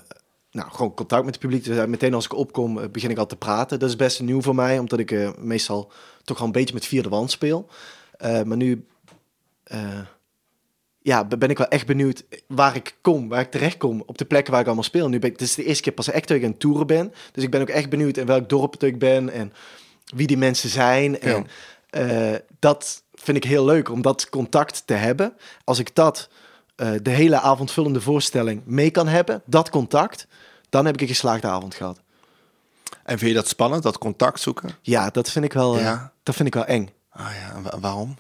nou, gewoon contact met het publiek. Dus meteen als ik opkom, eh, begin ik al te praten. Dat is best nieuw voor mij, omdat ik eh, meestal toch al een beetje met vierde wand speel. Eh, maar nu eh, ja, ben ik wel echt benieuwd waar ik kom, waar ik terecht kom, op de plekken waar ik allemaal speel. Nu ben ik, dit is de eerste keer pas echt dat ik aan het toeren ben. Dus ik ben ook echt benieuwd in welk dorp dat ik ben en wie die mensen zijn. En eh, dat vind ik heel leuk, om dat contact te hebben. Als ik dat eh, de hele avondvullende voorstelling mee kan hebben, dat contact, dan heb ik een geslaagde avond gehad. En vind je dat spannend, dat contact zoeken? Ja, dat vind ik wel, eh, Ja. dat vind ik wel eng. Ah ja, en wa- waarom?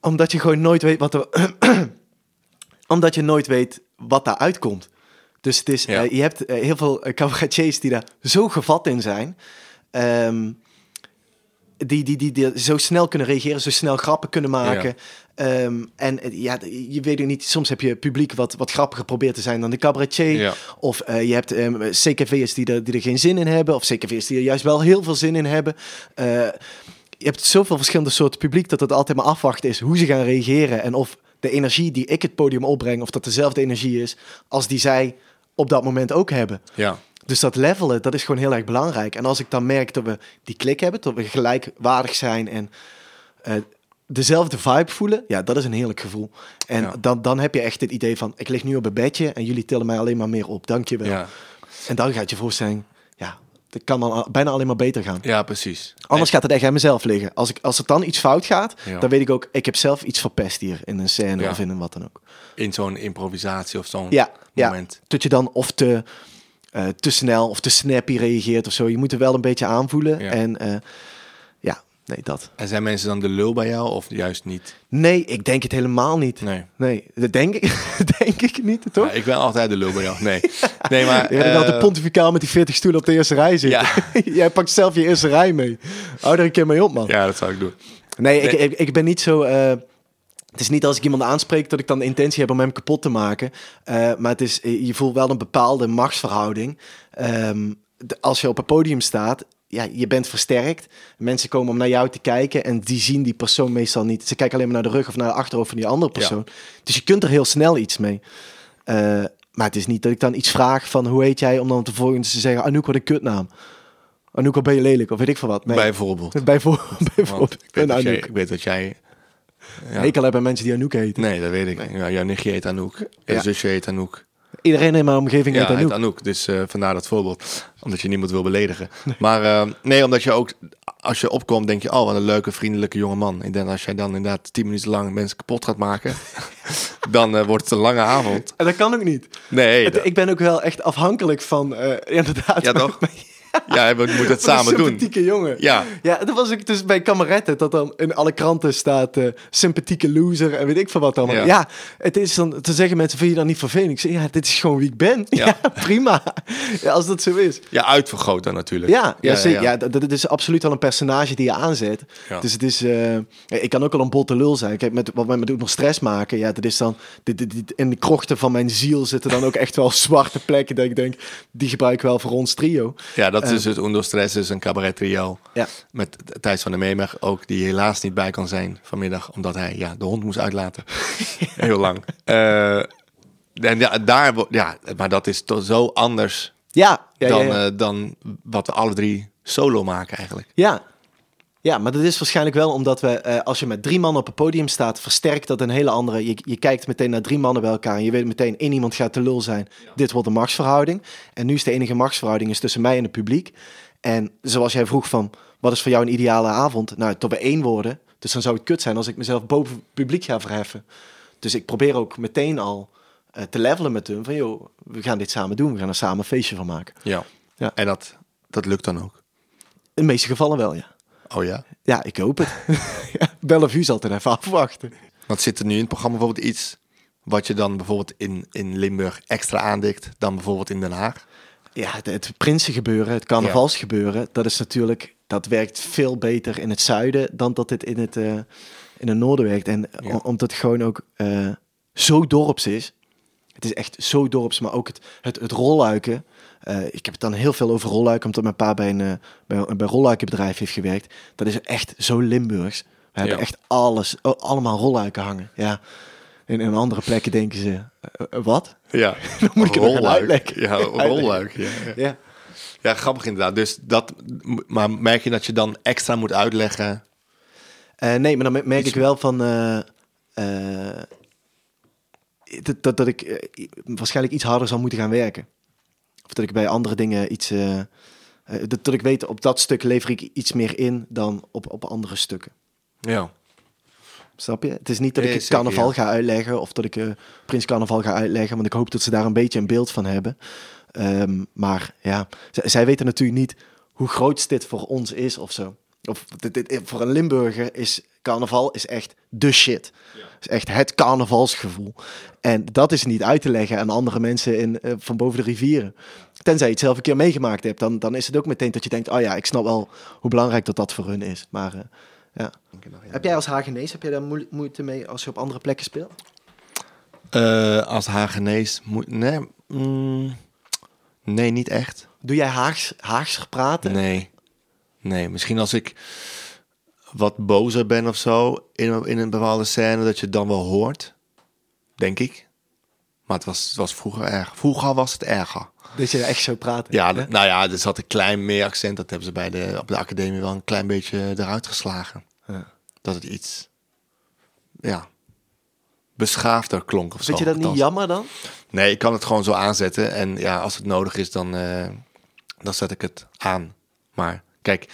Omdat je gewoon nooit weet wat er. Omdat je nooit weet wat daaruit komt. Dus het is, Ja. eh, je hebt heel veel cabaretiers die daar zo gevat in zijn. Ehm, die, die, die, die zo snel kunnen reageren, zo snel grappen kunnen maken. Ehm, en eh, ja, je weet ook niet, soms heb je publiek wat, wat grappiger probeert te zijn dan de cabaretier. Ja. Of eh, je hebt ehm, CKV'ers die er, die er geen zin in hebben. Of CKV'ers die er juist wel heel veel zin in hebben. Eh, je hebt zoveel verschillende soorten publiek dat het altijd maar afwachten is hoe ze gaan reageren. En of de energie die ik het podium opbreng, of dat dezelfde energie is als die zij op dat moment ook hebben. Ja. Dus dat levelen, dat is gewoon heel erg belangrijk. En als ik dan merk dat we die klik hebben, dat we gelijkwaardig zijn en eh, dezelfde vibe voelen, ja, dat is een heerlijk gevoel. En Ja. dan, dan heb je echt het idee van, ik lig nu op een bedje en jullie tillen mij alleen maar meer op. Dank je wel. Ja. En dan gaat je voorstelling, ja, het kan dan bijna alleen maar beter gaan. ja, precies. Anders gaat het echt aan mezelf liggen. Als, ik, als er dan iets fout gaat, Ja. dan weet ik ook, ik heb zelf iets verpest hier in een scène of in een wat dan ook. In zo'n improvisatie of zo'n moment. Dat je dan of te, eh, te snel of te snappy reageert of zo. Je moet er wel een beetje aanvoelen. Ja. En eh, ja, nee, dat. En zijn mensen dan de lul bij jou of juist niet? Nee, ik denk het helemaal niet. Nee. Nee, dat denk ik, denk ik niet, toch? Ja, ik ben altijd de lul bij jou. Nee, nee maar... Je bent eh, wel pontificaal met die 40 stoelen op de eerste rij zitten. Ja. Jij pakt zelf je eerste rij mee. Hou er een keer mee op, man. Ja, dat zou ik doen. Nee, Ik, ik, ik ben niet zo. Eh, het is niet als ik iemand aanspreek dat ik dan de intentie heb om hem kapot te maken. Eh, maar het is, je voelt wel een bepaalde machtsverhouding. Ehm, de- als je op een podium staat, ja, je bent versterkt. Mensen komen om naar jou te kijken en die zien die persoon meestal niet. Ze kijken alleen maar naar de rug of naar de achterhoofd van die andere persoon. Dus je kunt er heel snel iets mee. Eh, maar het is niet dat ik dan iets vraag van hoe heet jij, om dan vervolgens te zeggen, Anouk, wat een kutnaam. Anouk, wat ben je lelijk? Of weet ik veel wat. Nee. Bijvoorbeeld. Bijvoorbeeld. Want bijvoorbeeld. ik, weet jij, ik weet dat jij... Ja. Hekel hebben mensen die Anouk heten. Nee, dat weet ik. Ja, jouw nichtje heet Anouk. Je Ja. zusje heet Anouk. Iedereen in mijn omgeving Ja, heet Anouk. Anouk. Dus eh, vandaar dat voorbeeld. Omdat je niemand wil beledigen. Maar eh, nee, omdat je ook... Als je opkomt, denk je... Oh, wat een leuke, vriendelijke jonge man. Ik denk als jij dan inderdaad tien minuten lang mensen kapot gaat maken... dan eh, wordt het een lange avond. En dat kan ook niet. Nee, Het- dat- ik ben ook wel echt afhankelijk van, inderdaad. Ja, toch? ja, we moeten het samen doen. sympathieke jongen. Ja. Ja, dat was ik dus bij kameretten, dat dan in alle kranten staat eh, sympathieke loser en weet ik veel wat allemaal. Ja. Ja. het is dan, te zeggen mensen, vind je dat niet vervelend? Ik zeg, ja, dit is gewoon wie ik ben. Ja. Ja, prima. Ja, als dat zo is. Ja, uitvergroot dan natuurlijk. Ja, ja, zeker. Ja, dat, dat is absoluut al een personage die je aanzet. Dus het is, eh, ik kan ook al een botte lul zijn. Kijk, met wat mij me doet nog stress maken. Ja, dat is dan, dit, dit, dit- in de krochten van mijn ziel zitten dan ook echt wel zwarte plekken. Dat ik denk, die gebruik ik wel voor ons trio. Ja, dat dus Undo Stress, is een cabaret trio. Ja. Met Thijs van der Meemer ook, die helaas niet bij kan zijn vanmiddag. Omdat hij ja, de hond moest uitlaten. Heel lang. Eh, en ja, daar, ja, maar dat is toch zo anders Ja, ja, dan, ja, ja. eh, dan wat we alle drie solo maken eigenlijk. Ja. Ja, maar dat is waarschijnlijk wel omdat we, eh, als je met drie mannen op een podium staat, versterkt dat een hele andere. Je, je kijkt meteen naar drie mannen bij elkaar en je weet meteen, één iemand gaat de lul zijn. Dit wordt een machtsverhouding. En nu is de enige machtsverhouding is tussen mij en het publiek. En zoals jij vroeg van, wat is voor jou een ideale avond? Nou, tot we één worden. Dus dan zou het kut zijn als ik mezelf boven het publiek ga verheffen. Dus ik probeer ook meteen al eh, te levelen met hun. Van, joh, we gaan dit samen doen. We gaan er samen een feestje van maken. Ja. Ja. En dat, dat lukt dan ook. In de meeste gevallen wel, ja. Oh ja? Ja, ik hoop het. Bellevue zal het even afwachten. Want zit er nu in het programma bijvoorbeeld iets wat je dan bijvoorbeeld in, in Limburg extra aandikt dan bijvoorbeeld in Den Haag? Ja, het, het prinsengebeuren, het carnavalsgebeuren, dat is natuurlijk, dat werkt veel beter in het zuiden dan dat dit in het, eh, in het noorden werkt. En Ja. omdat het gewoon ook eh, zo dorps is. Het is echt zo dorps, maar ook het, het, het rolluiken. Eh, ik heb het dan heel veel over rolluiken, omdat mijn pa bij een, eh, bij, een- bij een rolluikenbedrijf heeft gewerkt. Dat is echt zo Limburgs. We hebben Ja. echt alles, oh, allemaal rolluiken hangen. Ja. In, in andere plekken denken ze, eh, wat? Ja, Dan moet ik het uitleggen. Ja, rolluik. Ja, ja. Ja. ja, grappig inderdaad. Dus dat, maar merk je dat je dan extra moet uitleggen? Nee, maar dan me- merk Iets- ik wel van dat, dat, dat ik waarschijnlijk iets harder zal moeten gaan werken. Of dat ik bij andere dingen iets. eh, eh, dat, dat ik weet, op dat stuk lever ik iets meer in dan op, op andere stukken. Ja. Snap je? Het is niet dat ik Nee, het zeker, carnaval ja. ga uitleggen of dat ik eh, Prins Carnaval ga uitleggen, want ik hoop dat ze daar een beetje een beeld van hebben. Ehm, maar ja, zij weten natuurlijk niet hoe groot dit voor ons is of zo. Of dit, dit- voor een Limburger is carnaval is echt de shit. is echt het carnavalsgevoel. En dat is niet uit te leggen aan andere mensen in, eh, van boven de rivieren. Tenzij je het zelf een keer meegemaakt hebt, dan, dan is het ook meteen dat je denkt, oh ja, ik snap wel hoe belangrijk dat dat voor hun is. Maar eh, ja. Heb jij als Hagenees, heb jij daar moe- moeite mee als je op andere plekken speelt? Eh, als Hagenees moet... Nee, mm, nee, niet echt. Doe jij Haags, Haagser praten? Nee. Nee, misschien als ik wat bozer ben of zo in, een- in een bepaalde scène, dat je het dan wel hoort. Denk ik. Maar het was, het was vroeger erg. Vroeger was het erger. Dat je echt zo praat? Ja, nou ja, er zat een klein meer accent. Dat hebben ze bij de, op de academie wel een klein beetje eruit geslagen. Ja. Dat het iets, ja, beschaafder klonk of zo. Vind je dat niet jammer dan? Nee, ik kan het gewoon zo aanzetten. En ja, als het nodig is, dan, eh, dan zet ik het aan. Maar kijk,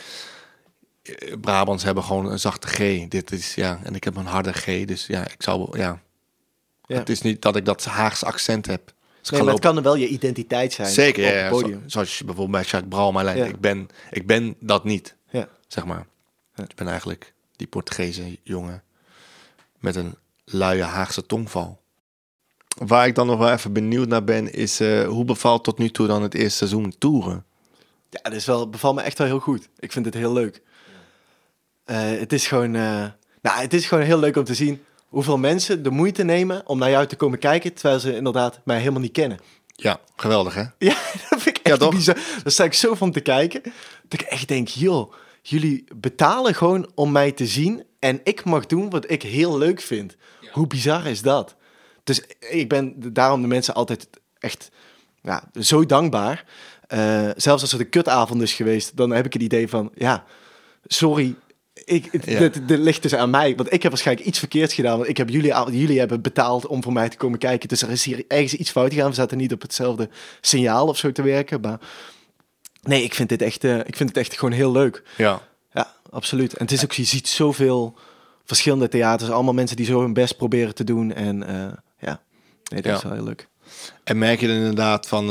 eh, Brabants hebben gewoon een zachte G. Dit is, ja, en ik heb een harde G. Dus ja, ik zou, ja. Ja. Het is niet dat ik dat Haagse accent heb. Dus Nee, maar het kan wel je identiteit zijn. Zeker, op ja, het podium. Zo- zoals je bijvoorbeeld bij Jacques Ja. ik, ben, ik ben dat niet, Ja. zeg maar. Ik ben eigenlijk die Portugese jongen met een luie Haagse tongval. Waar ik dan nog wel even benieuwd naar ben, is eh, hoe bevalt tot nu toe dan het eerste seizoen toeren? Ja, dat is wel, bevalt me echt wel heel goed. Ik vind het heel leuk. Eh, het is gewoon, eh, nou, het is gewoon heel leuk om te zien hoeveel mensen de moeite nemen om naar jou te komen kijken, terwijl ze inderdaad mij helemaal niet kennen. Ja, geweldig hè? Ja, dat vind ik Ja, echt toch? bizar. Daar sta ik zo van te kijken, dat ik echt denk, joh, jullie betalen gewoon om mij te zien en ik mag doen wat ik heel leuk vind. Hoe bizar is dat? Dus ik ben daarom de mensen altijd echt ja, zo dankbaar. Eh, zelfs als het een kutavond is geweest, dan heb ik het idee van, ja, sorry, ik, het, Ja. ligt dus aan mij. Want ik heb waarschijnlijk iets verkeerds gedaan. Want ik heb jullie, jullie hebben betaald om voor mij te komen kijken. Dus er is hier ergens iets fout gegaan. We zaten niet op hetzelfde signaal of zo te werken. Maar nee, ik vind dit echt, eh, ik vind het echt gewoon heel leuk. Ja. Ja, absoluut. En het is ook, je ziet zoveel verschillende theaters. Allemaal mensen die zo hun best proberen te doen. En eh, ja, nee, dat Ja. is wel heel leuk. En merk je dan inderdaad van...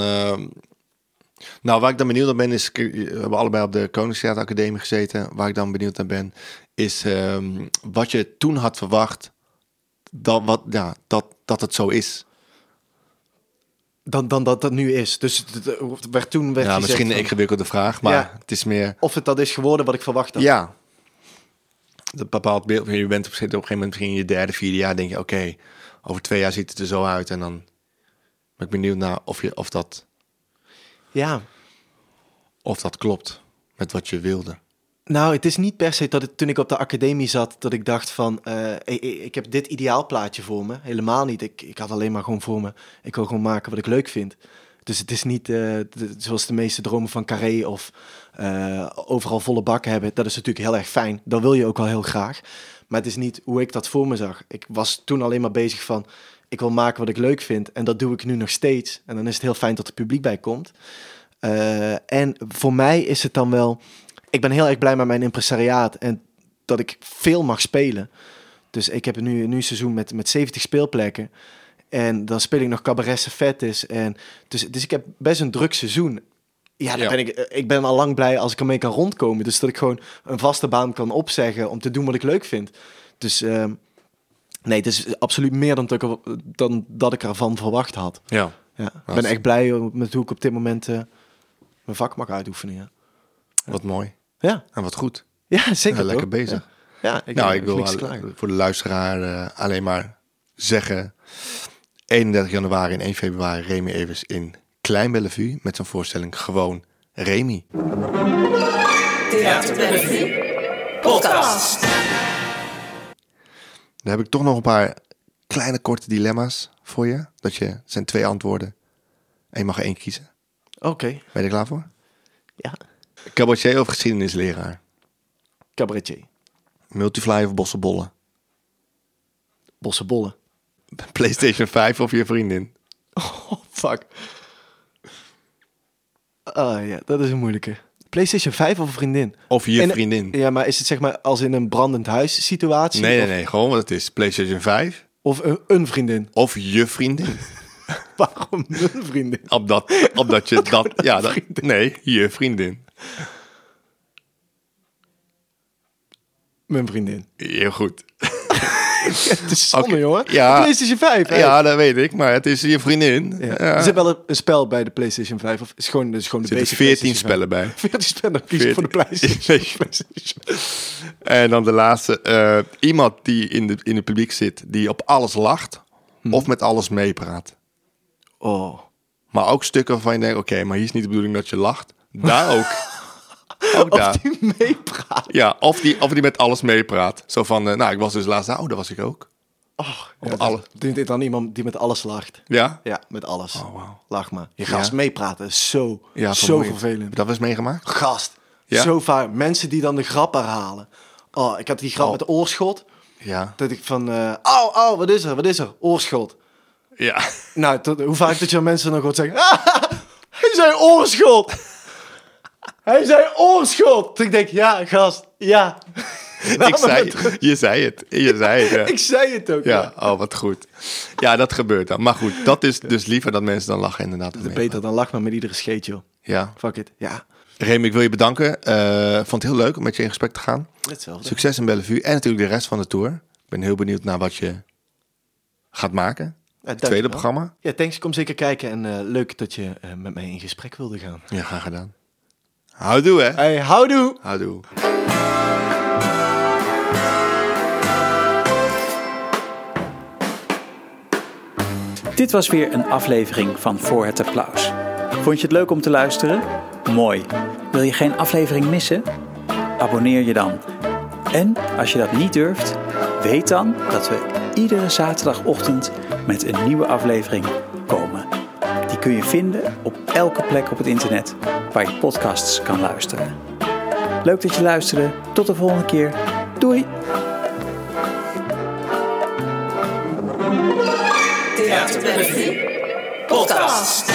Nou, waar ik dan benieuwd naar ben, is... We hebben allebei op de Koningstheater Academie gezeten. Waar ik dan benieuwd naar ben, is ehm, wat je toen had verwacht... Dat, wat, ja, dat, dat het zo is. Dan, dan dat dat nu is. Dus het- werd toen werd Ja, misschien een ingewikkelde vraag, maar Ja. het is meer... of het dat is geworden wat ik verwacht had. Ja. Dat bepaalt beeld. Je bent op, op een gegeven moment misschien in je derde, vierde jaar. denk je, oké, over twee jaar ziet het er zo uit. En dan ben ik benieuwd naar of, je, of, dat, ja. of dat klopt met wat je wilde. Nou, het is niet per se dat het, toen ik op de academie zat, dat ik dacht van, eh, ik, heb dit ideaalplaatje voor me. Helemaal niet. Ik, ik had alleen maar gewoon voor me, ik wil gewoon maken wat ik leuk vind. Dus het is niet eh, de- zoals de meeste dromen van Carré of eh, overal volle bak hebben. Dat is natuurlijk heel erg fijn. Dat wil je ook wel heel graag. Maar het is niet hoe ik dat voor me zag. Ik was toen alleen maar bezig van, ik wil maken wat ik leuk vind. En dat doe ik nu nog steeds. En dan is het heel fijn dat er publiek bij komt. Eh, en voor mij is het dan wel. Ik ben heel erg blij met mijn impresariaat en dat ik veel mag spelen. Dus ik heb nu, nu een seizoen met, met 70 speelplekken. En dan speel ik nog Cabaret Fettes. En dus, dus ik heb best een druk seizoen. Ja, dan Ja. Ben ik, eh, ik ben al lang blij als ik ermee kan rondkomen. Dus dat ik gewoon een vaste baan kan opzeggen om te doen wat ik leuk vind. Dus ehm, nee, het is absoluut meer dan, dat ik, er- dan dat ik ervan verwacht had. Ja. Ja, ik ben echt blij met hoe ik op dit moment eh, mijn vak mag uitoefenen. Ja, Wat mooi. ja. En wat goed. ja zeker. Ja, lekker toch? bezig. Ja, ja ik, nou, ik wil voor de luisteraar eh, alleen maar zeggen... 31 januari en 1 februari Remy Evers in Klein Bellevue... met zijn voorstelling Gewoon Remy. Theater Bellevue. Podcast. Dan heb ik toch nog een paar kleine korte dilemma's voor je. Dat je, het zijn twee antwoorden en je mag één kiezen. Oké, Ben je er klaar voor? ja. Cabaretier of geschiedenisleraar? Cabaretier. Multifly of bossenbollen? Bossenbollen. PlayStation 5 of je vriendin? Oh, fuck. Ah ja, dat is een moeilijke. PlayStation 5 of een vriendin? Of je En- vriendin? Ja, maar is het zeg maar als in een brandend huis situatie? Nee, nee, nee. Gewoon wat het is. PlayStation 5 of een, een vriendin? of je vriendin. Waarom een vriendin? Op dat, op dat je dat... Ja, dat, nee, je vriendin. Mijn vriendin. Heel goed. Het is zonde, Oké, jongen. ja. PlayStation 5. hè? Ja, dat weet ik. Maar het is je vriendin. Ja. Ja. Er zit wel een, een spel bij de PlayStation 5. Of is gewoon, is gewoon de Er zitten 14 PlayStation spellen bij. 5. 14 spellen. Ik voor de 14. PlayStation. PlayStation. En dan de laatste. eh, iemand die in, de, in het publiek zit, die op alles lacht. Hm. Of met alles meepraat. Oh. Maar ook stukken waarvan je denkt, oké, maar hier is niet de bedoeling dat je lacht. Daar ook. ook Of daar. die meepraat. Ja, of die, of die met alles meepraat. Zo van, eh, nou, ik was dus laatst, oh, dat was ik ook. Oh, Op ja, alle- dit dan iemand die met alles lacht? Ja? Ja, met alles. Oh, wauw. Lach maar. Je Ja. gast meepraten is zo, Ja, zo vervelend. Dat eens meegemaakt? Gast. Ja? Zo vaak. Mensen die dan de grap herhalen. Oh, ik had die grap Oh. met oorschot. Ja. Dat ik van, oh, oh, wat is er? Wat is er? Oorschot. Ja. Nou, tot, hoe vaak dat je dan mensen nog hoort zeggen... "Ah, hij zei oorschot! Hij zei oorschot! Toen ik denk, ja, gast, ja. Ik zei, terug. je zei het. Je zei het, ja. Ik zei het ook, ja. Ja, oh, wat goed. Ja, dat gebeurt dan. Maar goed, dat is dus liever dat mensen dan lachen inderdaad. Dat beter dan lach maar met iedere scheet, joh. Ja. Fuck it, ja. Remy, ik wil je bedanken. Eh, vond het heel leuk om met je in gesprek te gaan. Hetzelfde. Succes in Bellevue en natuurlijk de rest van de tour. Ik ben heel benieuwd naar wat je gaat maken. Ja, Het tweede programma. Ja, thanks. Kom zeker kijken. En eh, leuk dat je eh, met mij in gesprek wilde gaan. Ja, graag gedaan. Houdoe, hè? Hey, houdoe! Houdoe. Dit was weer een aflevering van Voor het Applaus. Vond je het leuk om te luisteren? Mooi. Wil je geen aflevering missen? Abonneer je dan. En als je dat niet durft, weet dan dat we iedere zaterdagochtend met een nieuwe aflevering kun je vinden op elke plek op het internet waar je podcasts kan luisteren. Leuk dat je luisterde. Tot de volgende keer. Doei! Theater. Podcast.